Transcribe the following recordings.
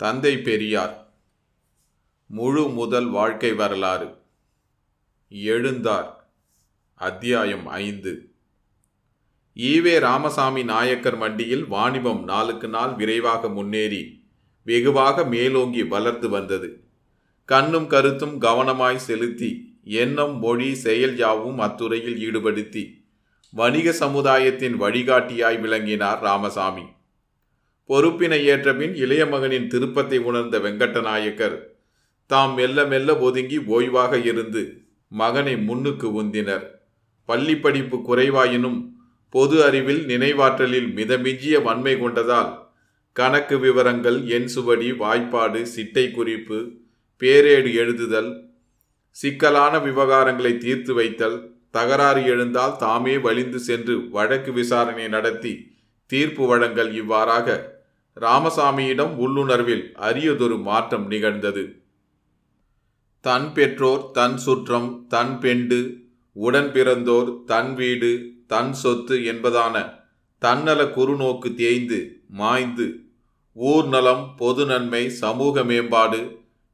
தந்தை பெரியார் முழு முதல் வாழ்க்கை வரலாறு. எழுந்தார் அத்தியாயம் ஐந்து. ஈவே ராமசாமி நாயக்கர் மண்டியில் வாணிபம் நாளுக்கு நாள் விரைவாக முன்னேறி வெகுவாக மேலோங்கி வளர்ந்து வந்தது. கண்ணும் கருத்தும் கவனமாய் செலுத்தி எண்ணம் மொழி செயல் யாவும் அத்துறையில் ஈடுபடுத்தி வணிக சமுதாயத்தின் வழிகாட்டியாய் விளங்கினார் ராமசாமி. பொறுப்பினை ஏற்றபின் இளைய மகனின் திருப்பத்தை உணர்ந்த வெங்கட்டநாயக்கர் தாம் மெல்ல மெல்ல ஒதுங்கி ஓய்வாக இருந்து மகனை முன்னுக்கு உந்தினர். பள்ளி படிப்பு குறைவாயினும் பொது அறிவில் நினைவாற்றலில் மிதமிஞ்சிய வன்மை கொண்டதால் கணக்கு விவரங்கள் எண் சுவடி வாய்ப்பாடு சிட்டை குறிப்பு பேரேடு எழுதுதல் சிக்கலான விவகாரங்களை தீர்த்து வைத்தல் தகராறு எழுந்தால் தாமே வலிந்து சென்று வழக்கு விசாரணை நடத்தி தீர்ப்பு வழங்கல் இவ்வாறாக ராமசாமியிடம் உள்ளுணர்வில் அரியதொரு மாற்றம் நிகழ்ந்தது. தன் பெற்றோர் தன் சுற்றம் தன் பெண்டு உடன் பிறந்தோர் தன் வீடு தன் சொத்து என்பதான தன்னல குறுநோக்கு தேய்ந்து மாய்ந்து ஊர் நலம் பொது நன்மை சமூக மேம்பாடு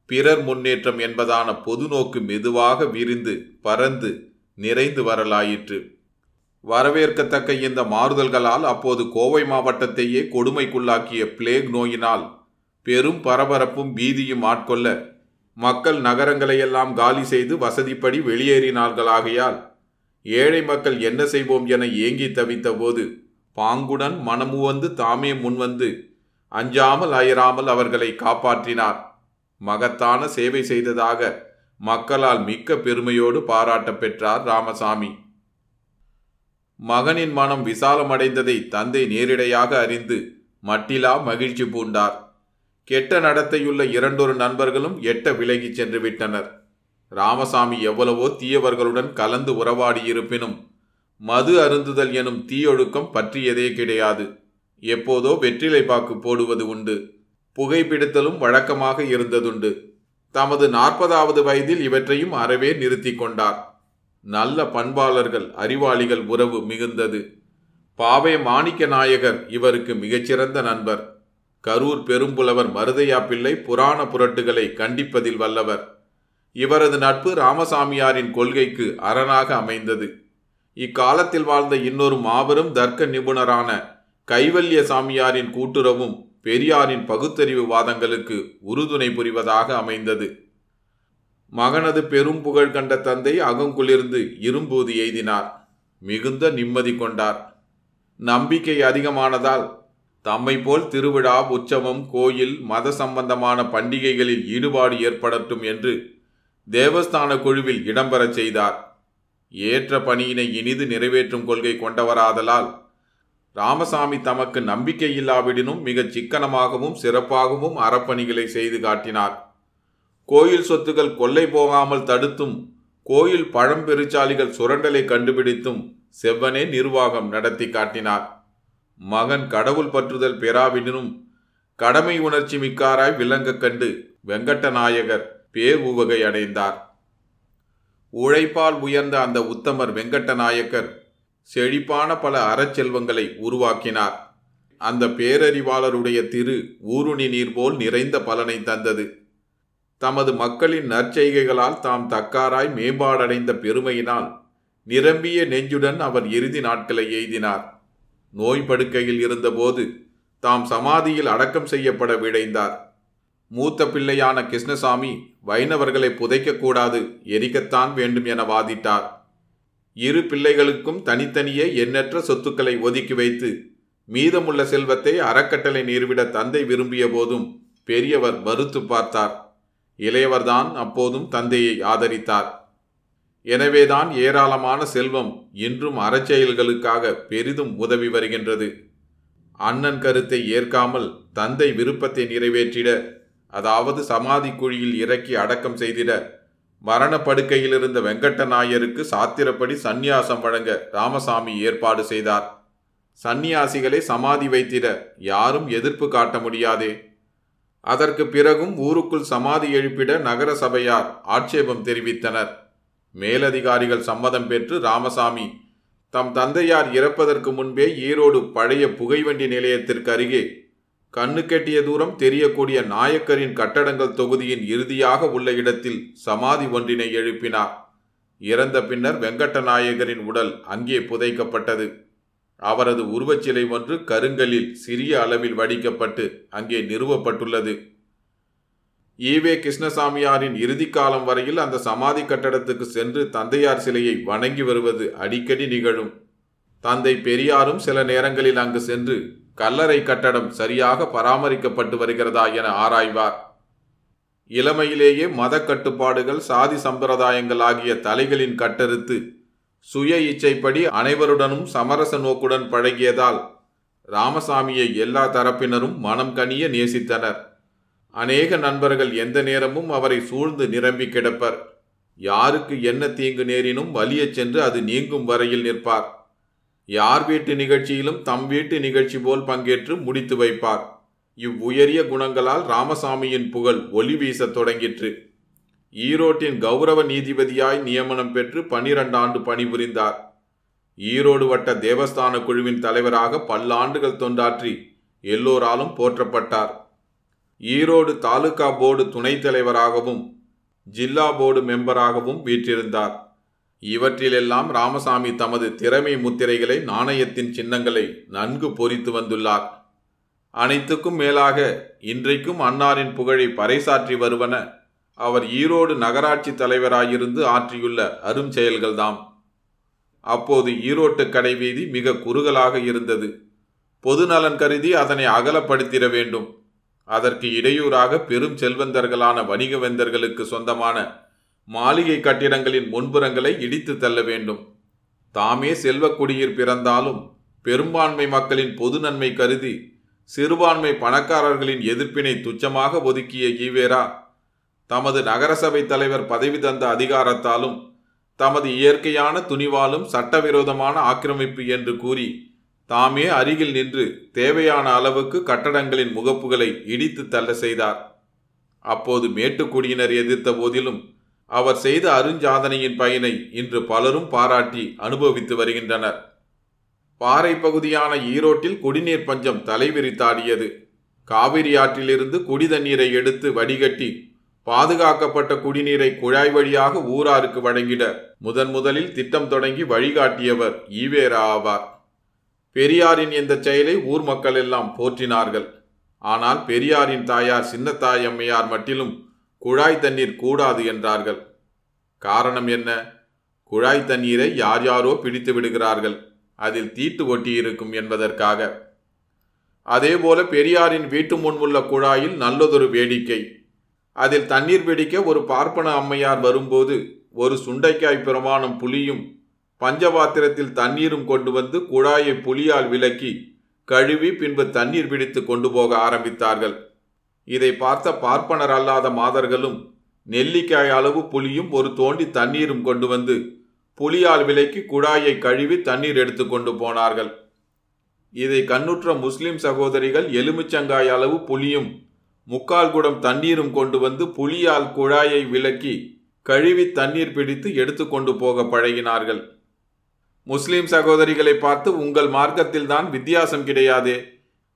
பிறர் முன்னேற்றம் என்பதான பொதுநோக்கு மெதுவாக விரிந்து பறந்து நிறைந்து வரலாயிற்று. வரவேற்கத்தக்க இந்த மாறுதல்களால் அப்போது கோவை மாவட்டத்தையே கொடுமைக்குள்ளாக்கிய பிளேக் நோயினால் பெரும் பரபரப்பும் பீதியும் ஆட்கொள்ள மக்கள் நகரங்களையெல்லாம் காலி செய்து வசதிப்படி வெளியேறினார்களாகையால் ஏழை மக்கள் என்ன செய்வோம் என ஏங்கி தவித்தபோது பாங்குடன் மனமுவந்து தாமே முன்வந்து அஞ்சாமல் அயராமல் அவர்களை காப்பாற்றினார். மகத்தான சேவை செய்ததாக மக்களால் மிக்க பெருமையோடு பாராட்ட பெற்றார் ராமசாமி. மகனின் மனம் விசாலமடைந்ததை தந்தை நேரிடையாக அறிந்து மட்டிலா மகிழ்ச்சி பூண்டார். கெட்ட நடத்தையுள்ள இரண்டொரு நண்பர்களும் எட்ட விலகிச் சென்று விட்டனர் ராமசாமி எவ்வளவோ தீயவர்களுடன் கலந்து உறவாடியிருப்பினும் மது அருந்துதல் எனும் தீயொழுக்கம் பற்றியதே கிடையாது. எப்போதோ வெற்றிலை பாக்கு போடுவது உண்டு புகைப்பிடித்தலும் வழக்கமாக இருந்ததுண்டு. தமது நாற்பதாவது வயதில் இவற்றையும் அறவே நிறுத்தி கொண்டார். நல்ல பண்பாளர்கள் அறிவாளிகள் உறவு மிகுந்தது. பாவை மாணிக்க நாயகர் இவருக்கு மிகச்சிறந்த நண்பர். கரூர் பெரும்புலவர் மருதையா பிள்ளை புராண புரட்டுகளை கண்டிப்பதில் வல்லவர். இவரது நட்பு ராமசாமியாரின் கொள்கைக்கு அரணாக அமைந்தது. இக்காலத்தில் வாழ்ந்த இன்னொரு மாபெரும் தர்க்க நிபுணரான கைவல்ய சாமியாரின் கூட்டுறவும் பெரியாரின் பகுத்தறிவு வாதங்களுக்கு உறுதுணை புரிவதாக அமைந்தது. மகனது பெரும் புகழ் கண்ட தந்தை அகங்குளிர்ந்து இரும்பூதி எய்தினார். மிகுந்த நிம்மதி கொண்டார். நம்பிக்கை அதிகமானதால் தம்மை போல் திருவிழா உற்சவம் கோயில் மத சம்பந்தமான பண்டிகைகளில் ஈடுபாடு ஏற்படட்டும் என்று தேவஸ்தான குழுவில் இடம்பெறச் செய்தார். ஏற்ற பணியினை இனிது நிறைவேற்றும் கொள்கை கொண்டவராதலால் ராமசாமி தமக்கு நம்பிக்கையில்லாவிடினும் மிகச் சிக்கனமாகவும் சிறப்பாகவும் அறப்பணிகளை செய்து காட்டினார். கோயில் சொத்துக்கள் கொள்ளை போகாமல் தடுத்தும் கோயில் பழம்பெருச்சாலிகள் சுரண்டலை கண்டுபிடித்தும் செவ்வனே நிர்வாகம் நடத்தி காட்டினார். மகன் கடவுள் பற்றுதல் பெறாவிடனும் கடமை உணர்ச்சி மிக்காராய் விளங்க கண்டு வெங்கட்ட நாயகர் பேர் உவகை அடைந்தார். உழைப்பால் உயர்ந்த அந்த உத்தமர் வெங்கட்ட நாயக்கர் செழிப்பான பல அறச்செல்வங்களை உருவாக்கினார். அந்த பேரறிவாளருடைய திரு ஊருணி நீர் போல் நிறைந்த பலனை தந்தது. தமது மக்களின் நற்செய்கைகளால் தாம் தக்காராய் மேம்பாடடைந்த பெருமையினால் நிரம்பிய நெஞ்சுடன் அவர் இறுதி நாட்களை எய்தினார். நோய் படுக்கையில் இருந்தபோது தாம் சமாதியில் அடக்கம் செய்யப்பட விழைந்தார். மூத்த பிள்ளையான கிருஷ்ணசாமி வைணவர்களை புதைக்கக்கூடாது எரிக்கத்தான் வேண்டும் என வாதிட்டார். இரு பிள்ளைகளுக்கும் தனித்தனியே எண்ணற்ற சொத்துக்களை ஒதுக்கி வைத்து மீதமுள்ள செல்வத்தை அறக்கட்டளை நீர்விட தந்தை விரும்பிய போதும் பெரியவர் மறுத்து பார்த்தார். இளையவர்தான் அப்போதும் தந்தையை ஆதரித்தார். எனவேதான் ஏராளமான செல்வம் இன்றும் அறச்செயல்களுக்காக பெரிதும் உதவி வருகின்றது. அண்ணன் கருத்தை ஏற்காமல் தந்தை விருப்பத்தை நிறைவேற்றிட அதாவது சமாதி குழியில் இறக்கி அடக்கம் செய்திட மரணப்படுக்கையில் இருந்த வெங்கட்ட நாயருக்கு சாத்திரப்படி சந்நியாசம் வழங்க ராமசாமி ஏற்பாடு செய்தார். சந்நியாசிகளை சமாதி வைத்திட யாரும் எதிர்ப்பு காட்ட முடியாதே. அதற்கு பிறகும் ஊருக்குள் சமாதி எழுப்பிட நகர சபையார் ஆட்சேபம் தெரிவித்தனர். மேலதிகாரிகள் சம்மதம் பெற்று ராமசாமி தம் தந்தையார் இறப்பதற்கு முன்பே ஈரோடு பழைய புகைவண்டி நிலையத்திற்கு அருகே கண்ணு கெட்டிய தூரம் தெரியக்கூடிய நாயக்கரின் கட்டடங்கள் தொகுதியின் இறுதியாக உள்ள இடத்தில் சமாதி ஒன்றினை எழுப்பினார். இறந்த பின்னர் வெங்கட்ட நாயகரின் உடல் அங்கே புதைக்கப்பட்டது. அவரது உருவச்சிலை ஒன்று கருங்கலில் சிறிய அளவில் வடிக்கப்பட்டு அங்கே நிறுவப்பட்டுள்ளது. ஈவே கிருஷ்ணசாமியாரின் இறுதி காலம் வரையில் அந்த சமாதி கட்டடத்துக்கு சென்று தந்தையார் சிலையை வணங்கி வருவது அடிக்கடி நிகழும். தந்தை பெரியாரும் சில நேரங்களில் அங்கு சென்று கல்லறை கட்டடம் சரியாக பராமரிக்கப்பட்டு வருகிறதா என ஆராய்வார். இளமையிலேயே மத கட்டுப்பாடுகள் சாதி சம்பிரதாயங்கள் ஆகிய தலைகளின் கட்டறுத்து சுய இச்சைப்படி அனைவருடனும் சமரச நோக்குடன் பழகியதால் ராமசாமியை எல்லா தரப்பினரும் மனம் கனிய நேசித்தனர். அநேக நண்பர்கள் எந்த நேரமும் அவரை சூழ்ந்து நிரம்பி கிடப்பர். யாருக்கு என்ன தீங்கு நேரினும் வலியச் சென்று அது நீங்கும் வரையில் நிற்பார். யார் வீட்டு நிகழ்ச்சியிலும் தம் வீட்டு நிகழ்ச்சி போல் பங்கேற்று முடித்து வைப்பார். இவ்வுயரிய குணங்களால் ராமசாமியின் புகழ் ஒளி வீசத் தொடங்கிற்று. ஈரோட்டின் கௌரவ நீதிபதியாய் நியமனம் பெற்று பனிரெண்டு ஆண்டு பணிபுரிந்தார். ஈரோடு வட்ட தேவஸ்தான குழுவின் தலைவராக பல்லாண்டுகள் தொண்டாற்றி எல்லோராலும் போற்றப்பட்டார். ஈரோடு தாலுகா போர்டு துணைத் தலைவராகவும் ஜில்லா போர்டு மெம்பராகவும் வீற்றிருந்தார். இவற்றிலெல்லாம் ராமசாமி தமது திறமை முத்திரைகளை நாணயத்தின் சின்னங்களை நன்கு பொறித்து வந்துள்ளார். அனைத்துக்கும் மேலாக இன்றைக்கும் அன்னாரின் புகழை பறைசாற்றி வருவன அவர் ஈரோடு நகராட்சி தலைவராயிருந்து ஆற்றியுள்ள அரும் செயல்கள்தாம். அப்போது ஈரோட்டு கடைவீதி மிக குறுகலாக இருந்தது. பொதுநலன் கருதி அதனை அகலப்படுத்திட வேண்டும். அதற்கு இடையூறாக பெரும் செல்வந்தர்களான வணிகவேந்தர்களுக்கு சொந்தமான மாளிகை கட்டிடங்களின் முன்புறங்களை இடித்து தள்ள வேண்டும். தாமே செல்வக்குடியில் பிறந்தாலும் பெரும்பான்மை மக்களின் பொது நன்மை கருதி சிறுபான்மை பணக்காரர்களின் எதிர்ப்பினை துச்சமாக ஒதுக்கிய ஈவேரா தமது நகரசபை தலைவர் பதவி தந்த அதிகாரத்தாலும் தமது இயற்கையான துணிவாலும் சட்டவிரோதமான ஆக்கிரமிப்பு என்று கூறி தாமே அருகில் நின்று தேவையான அளவுக்கு கட்டடங்களின் முகப்புகளை இடித்து தள்ள செய்தார். அப்போது மேட்டுக்குடியினர் எதிர்த்த போதிலும் அவர் செய்த அருஞ்சாதனையின் பயனை இன்று பலரும் பாராட்டி அனுபவித்து வருகின்றனர். பாறை பகுதியான ஈரோட்டில் குடிநீர் பஞ்சம் தலைவிரித்தாடியது. காவிரி ஆற்றிலிருந்து குடிதண்ணீரை எடுத்து வடிகட்டி பாதுகாக்கப்பட்ட குடிநீரை குழாய் வழியாக ஊராருக்கு வழங்கிட முதன் முதலில் திட்டம் தொடங்கி வழிகாட்டியவர் ஈவேரா ஆவார். பெரியாரின் இந்த செயலை ஊர் மக்கள் எல்லாம் போற்றினார்கள். ஆனால் பெரியாரின் தாயார் சின்னத்தாய் அம்மையார் மட்டிலும் குழாய் தண்ணீர் கூடாது என்றார்கள். காரணம் என்ன? குழாய் தண்ணீரை யார் யாரோ பிடித்து விடுகிறார்கள். அதில் தீட்டு ஒட்டியிருக்கும் என்பதற்காக. அதேபோல பெரியாரின் வீட்டு முன் உள்ள குழாயில் நல்லதொரு வேடிக்கை. அதில் தண்ணீர் பிடிக்க ஒரு பார்ப்பன அம்மையார் வரும்போது ஒரு சுண்டைக்காய் பிரமாணம் புளியும் பஞ்சபாத்திரத்தில் தண்ணீரும் கொண்டு வந்து குழாயை புலியால் விலக்கி கழுவி பின்பு தண்ணீர் பிடித்து கொண்டு போக ஆரம்பித்தார்கள். இதை பார்த்த பார்ப்பனர் அல்லாத மாதர்களும் நெல்லிக்காய் அளவு புளியும் ஒரு தோண்டி தண்ணீரும் கொண்டு வந்து புலியால் விலக்கி குழாயை கழுவி தண்ணீர் எடுத்து கொண்டு போனார்கள். இதை கண்ணுற்ற முஸ்லிம் சகோதரிகள் எலுமிச்சங்காய் அளவு புளியும் முக்கால் குடம் தண்ணீரும் கொண்டு வந்து புலியால் குழாயை விலக்கி கழுவி தண்ணீர் பிடித்து எடுத்துக்கொண்டு போக பழகினார்கள். முஸ்லிம் சகோதரிகளை பார்த்து உங்கள் மார்க்கத்தில் தான் வித்தியாசம் கிடையாதே.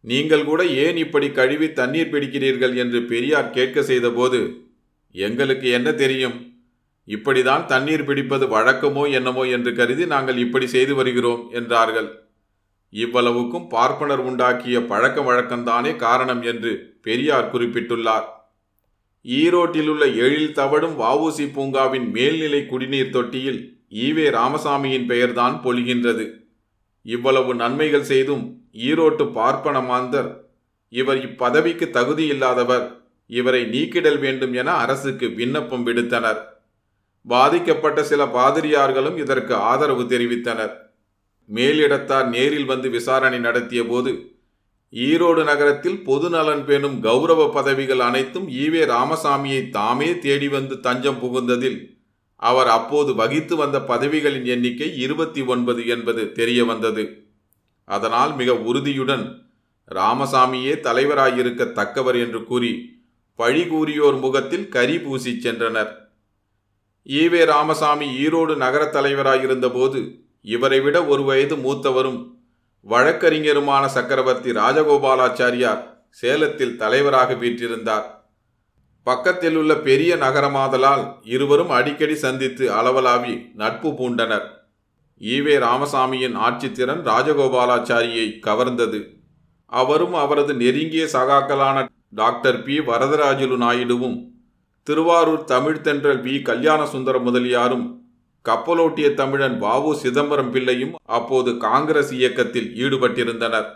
நீங்கள் கூட ஏன் இப்படி கழுவி தண்ணீர் பிடிக்கிறீர்கள்? என்று பெரியார் கேட்க செய்தபோது எங்களுக்கு என்ன தெரியும்? இப்படிதான் தண்ணீர் பிடிப்பது வழக்கமோ என்னமோ என்று கருதி நாங்கள் இப்படி செய்து வருகிறோம் என்றார்கள். இவ்வளவுக்கும் பார்ப்பனர் உண்டாக்கிய பழக்க வழக்கம்தானே காரணம் என்று பெரியார் குறிப்பிட்டுள்ளார். ஈரோட்டில் உள்ள எழில் தவடும் வவுசி பூங்காவின் மேல்நிலை குடிநீர் தொட்டியில் ஈவே ராமசாமியின் பெயர்தான் பொழிகின்றது. இவ்வளவு நன்மைகள் செய்தும் ஈரோட்டு பார்ப்பன மாந்தர் இவர் இப்பதவிக்கு தகுதி இல்லாதவர் இவரை நீக்கிடல் வேண்டும் என அரசுக்கு விண்ணப்பம் விடுத்தனர். பாதிக்கப்பட்ட சில பாதிரியார்களும் இதற்கு ஆதரவு தெரிவித்தனர். மேலிடத்தார் நேரில் வந்து விசாரணை நடத்திய போது ஈரோடு நகரத்தில் பொது நலன் பேணும் கௌரவ பதவிகள் அனைத்தும் ஈவே ராமசாமியை தாமே தேடி வந்து தஞ்சம் புகுந்ததில் அவர் அப்போது வகித்து வந்த பதவிகளின் எண்ணிக்கை இருபத்தி ஒன்பது என்பது தெரிய வந்தது. அதனால் மிக உறுதியுடன் ராமசாமியே தலைவராயிருக்க தக்கவர் என்று கூறி பழி கூறியோர் முகத்தில் கரி பூசிச் சென்றனர். ஈவே ராமசாமி ஈரோடு நகர தலைவராயிருந்தபோது இவரை விட ஒரு வயது மூத்தவரும் வழக்கறிஞருமான சக்கரவர்த்தி ராஜகோபாலாச்சாரியார் சேலத்தில் தலைவராக வீற்றிருந்தார். பக்கத்தில் உள்ள பெரிய நகரமாதலால் இருவரும் அடிக்கடி சந்தித்து அளவலாவி நட்பு பூண்டனர். ஈவே ராமசாமியின் ஆட்சித்திறன் ராஜகோபாலாச்சாரியை கவர்ந்தது. அவரும் அவரது நெருங்கிய சகாக்களான டாக்டர் பி. வரதராஜுலு நாயுடுவும் திருவாரூர் தமிழ்த்தென்றல் வி. கல்யாண சுந்தர முதலியாரும் கப்பலோட்டிய தமிழன் வாவு சிதம்பரம் பிள்ளையும் அப்போது காங்கிரஸ் இயக்கத்தில் ஈடுபட்டிருந்தனர்.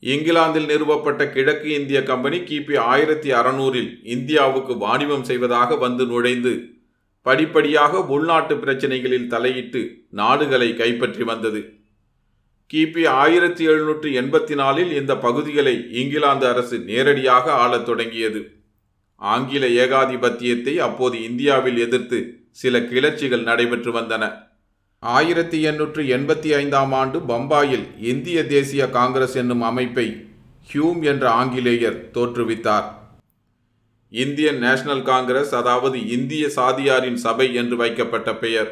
இங்கிலாந்தில் நிறுவப்பட்ட கிழக்கு இந்திய கம்பெனி கிபி ஆயிரத்தி அறுநூறில் இந்தியாவுக்கு வாணிபம் செய்வதாக வந்து நுழைந்து படிப்படியாக உள்நாட்டு பிரச்சினைகளில் தலையிட்டு நாடுகளை கைப்பற்றி வந்தது. கிபி ஆயிரத்தி எழுநூற்று எண்பத்தி நாலில் இந்த பகுதிகளை இங்கிலாந்து அரசு நேரடியாக ஆளத் தொடங்கியது. ஆங்கில ஏகாதிபத்தியத்தை அப்போது இந்தியாவில் எதிர்த்து சில கிளர்ச்சிகள் நடைபெற்று வந்தன. ஆயிரத்தி எண்ணூற்று எண்பத்தி ஐந்தாம் ஆண்டு பம்பாயில் இந்திய தேசிய காங்கிரஸ் என்னும் அமைப்பை ஹியூம் என்ற ஆங்கிலேயர் தோற்றுவித்தார். இந்தியன் நேஷனல் காங்கிரஸ் அதாவது இந்திய சாதியாரின் சபை என்று வைக்கப்பட்ட பெயர்.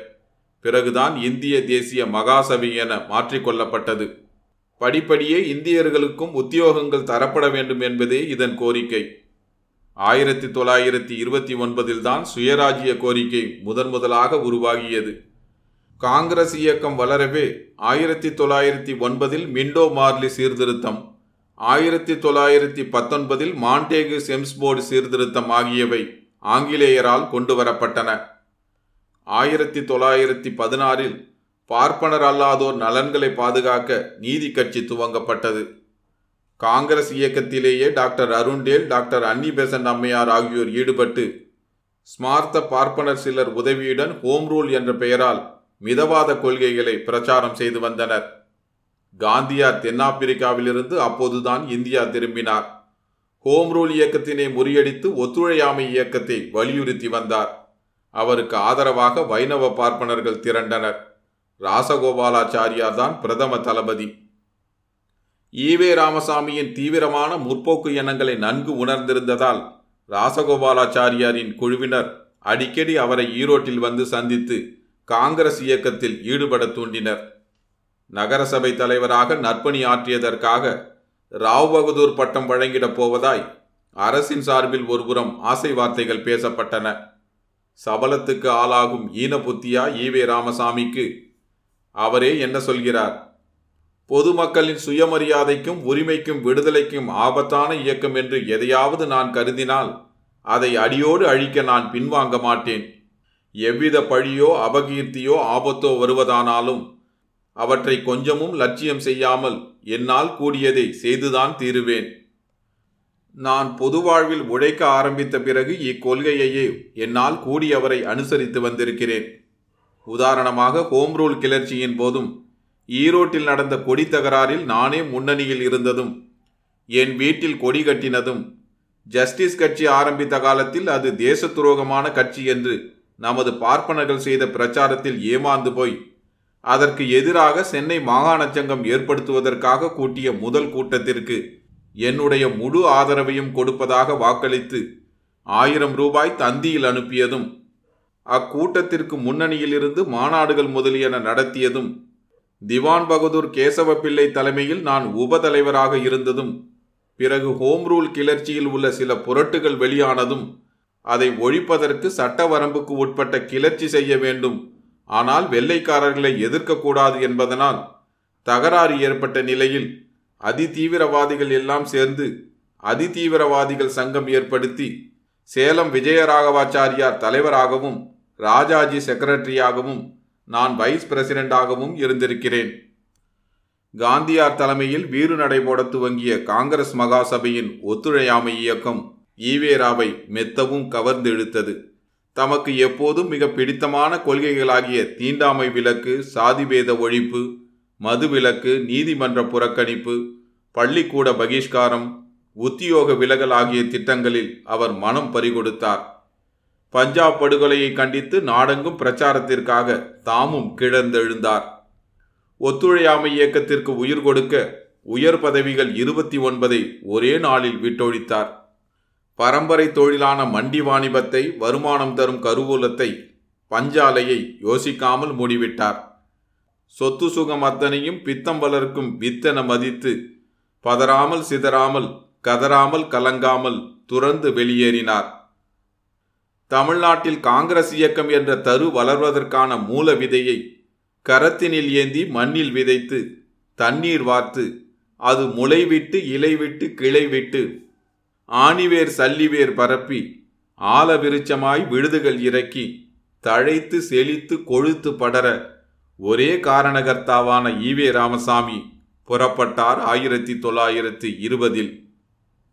பிறகுதான் இந்திய தேசிய மகாசபை என மாற்றிக்கொள்ளப்பட்டது படிப்படியே இந்தியர்களுக்கும் உத்தியோகங்கள் தரப்பட வேண்டும் என்பதே இதன் கோரிக்கை. ஆயிரத்தி தொள்ளாயிரத்தி இருபத்தி ஒன்பதில் தான் சுயராஜ்ய கோரிக்கை முதன் முதலாக உருவாகியது. காங்கிரஸ் இயக்கம் வளரவே ஆயிரத்தி தொள்ளாயிரத்தி ஒன்பதில் மிண்டோ மார்லி சீர்திருத்தம் ஆயிரத்தி தொள்ளாயிரத்தி பத்தொன்பதில் மாண்டேகு செம்ஸ்போர்டு சீர்திருத்தம் ஆகியவை ஆங்கிலேயரால் கொண்டு வரப்பட்டன ஆயிரத்தி தொள்ளாயிரத்தி பதினாறில் பார்ப்பனர் அல்லாதோர் நலன்களை பாதுகாக்க நீதி கட்சி துவங்கப்பட்டது. Congress இயக்கத்திலேயே doctor Arundale doctor Annie Besant அம்மையார் ஆகியோர் ஈடுபட்டு ஸ்மார்த்த பார்ப்பனர் சிலர் உதவியுடன் ஹோம் ரூல் என்ற பெயரால் மிதவாத கொள்கைகளை பிரச்சாரம் செய்து வந்தனர். காந்தியார் தென்னாப்பிரிக்காவிலிருந்து அப்போதுதான் இந்தியா திரும்பினார். ஹோம் ரூல் இயக்கத்தினை முறியடித்து ஒத்துழையாமை இயக்கத்தை வலியுறுத்தி வந்தார். அவருக்கு ஆதரவாக வைணவ பார்ப்பனர்கள் திரண்டனர். ராசகோபாலாச்சாரியார் தான் பிரதம தளபதி. ஈவே ராமசாமியின் தீவிரமான முற்போக்கு எண்ணங்களை நன்கு உணர்ந்திருந்ததால் ராசகோபாலாச்சாரியாரின் குழுவினர் அடிக்கடி அவரை ஈரோட்டில் வந்து சந்தித்து காங்கிரஸ் இயக்கத்தில் ஈடுபட தூண்டினர். நகரசபை தலைவராக நற்பணி ஆற்றியதற்காக ராவ் பகதூர் பட்டம் வழங்கிடப் போவதாய் அரசின் சார்பில் ஒருபுறம் ஆசை வார்த்தைகள் பேசப்பட்டன. சபலத்துக்கு ஆளாகும் ஈனபுத்தியா ஈவே ராமசாமிக்கு அவரே என்ன சொல்கிறார்? பொதுமக்களின் சுயமரியாதைக்கும் உரிமைக்கும் விடுதலைக்கும் ஆபத்தான இயக்கம் என்று எதையாவது நான் கருதினால் அதை அடியோடு அழிக்க நான் பின்வாங்க மாட்டேன். எவ்வித பழியோ அபகீர்த்தியோ ஆபத்தோ வருவதானாலும் அவற்றை கொஞ்சமும் லட்சியம் செய்யாமல் என்னால் கூடியதை செய்துதான் தீருவேன். நான் பொது வாழ்வில் உழைக்க ஆரம்பித்த பிறகு இக்கொள்கையையே என்னால் கூடியவரை அனுசரித்து வந்திருக்கிறேன். உதாரணமாக ஹோம் ரூல் கிளர்ச்சியின் போதும் ஈரோட்டில் நடந்த கொடி தகராறில் நானே முன்னணியில் இருந்ததும் என் வீட்டில் கொடி கட்டினதும் ஜஸ்டிஸ் கட்சி ஆரம்பித்த காலத்தில் அது தேச துரோகமான கட்சி என்று நமது பார்ப்பனர்கள் செய்த பிரச்சாரத்தில் ஏமாந்து போய் அதற்கு எதிராக சென்னை மாகாண சங்கம் ஏற்படுத்துவதற்காக கூட்டிய முதல் கூட்டத்திற்கு என்னுடைய முழு ஆதரவையும் கொடுப்பதாக வாக்களித்து ஆயிரம் ரூபாய் தந்தியில் அனுப்பியதும் அக்கூட்டத்திற்கு முன்னணியிலிருந்து மாநாடுகள் முதலியன நடத்தியதும் திவான் பகதூர் கேசவ பிள்ளை தலைமையில் நான் உபதலைவராக இருந்ததும் பிறகு ஹோம் ரூல் கிளர்ச்சியில் உள்ள சில புரட்டுகள் வெளியானதும் அதை ஒழிப்பதற்கு சட்ட வரம்புக்கு உட்பட்ட கிளர்ச்சி செய்ய வேண்டும். ஆனால் வெள்ளைக்காரர்களை எதிர்க்கக்கூடாது என்பதனால் தகராறு ஏற்பட்ட நிலையில் அதிதீவிரவாதிகள் எல்லாம் சேர்ந்து அதிதீவிரவாதிகள் சங்கம் ஏற்படுத்தி சேலம் விஜயராகவாச்சாரியார் தலைவராகவும் ராஜாஜி செக்ரட்டரியாகவும் நான் வைஸ் பிரசிடென்டாகவும் இருந்திருக்கிறேன். காந்தியார் தலைமையில் வீறு நடைபோட துவங்கிய காங்கிரஸ் மகாசபையின் ஒத்துழையாமை இயக்கம் ஈவேராவை மெத்தவும் கவர்ந்து இழுத்தது. தமக்கு எப்போதும் மிக பிடித்தமான கொள்கைகளாகிய தீண்டாமை விலக்கு சாதிபேத ஒழிப்பு மது விலக்கு நீதிமன்ற புறக்கணிப்பு பள்ளிக்கூட பகிஷ்காரம் உத்தியோக விலகல் ஆகிய திட்டங்களில் அவர் மனம் பறிகொடுத்தார். பஞ்சாப் படுகொலையை கண்டித்து நாடெங்கும் பிரச்சாரத்திற்காக தாமும் கிழந்தெழுந்தார் ஒத்துழையாமை இயக்கத்திற்கு உயிர் கொடுக்க உயர் பதவிகள் இருபத்தி ஒன்பதை ஒரே நாளில் விட்டொழித்தார். பரம்பரை தொழிலான மண்டி வாணிபத்தை வருமானம் தரும் கருவூலத்தை பஞ்சாலையை யோசிக்காமல் மூடிவிட்டார். சொத்து சுகம் அத்தனையும் பித்தம் வளர்க்கும் வித்தென மதித்து பதறாமல் சிதறாமல் கதறாமல் கலங்காமல் துறந்து வெளியேறினார். தமிழ்நாட்டில் காங்கிரஸ் இயக்கம் என்ற தரு வளர்வதற்கான மூல விதையை கரத்தினில் ஏந்தி மண்ணில் விதைத்து தண்ணீர் வார்த்து அது முளைவிட்டு இலைவிட்டு கிளைவிட்டு ஆணிவேர் சல்லிவேர் பரப்பி ஆல விருச்சமாய் விழுதுகள் இறக்கி தழைத்து செழித்து கொழுத்து படர ஒரே காரணகர்த்தாவான ஈவே ராமசாமி புறப்பட்டார் ஆயிரத்தி தொள்ளாயிரத்தி இருபதில்.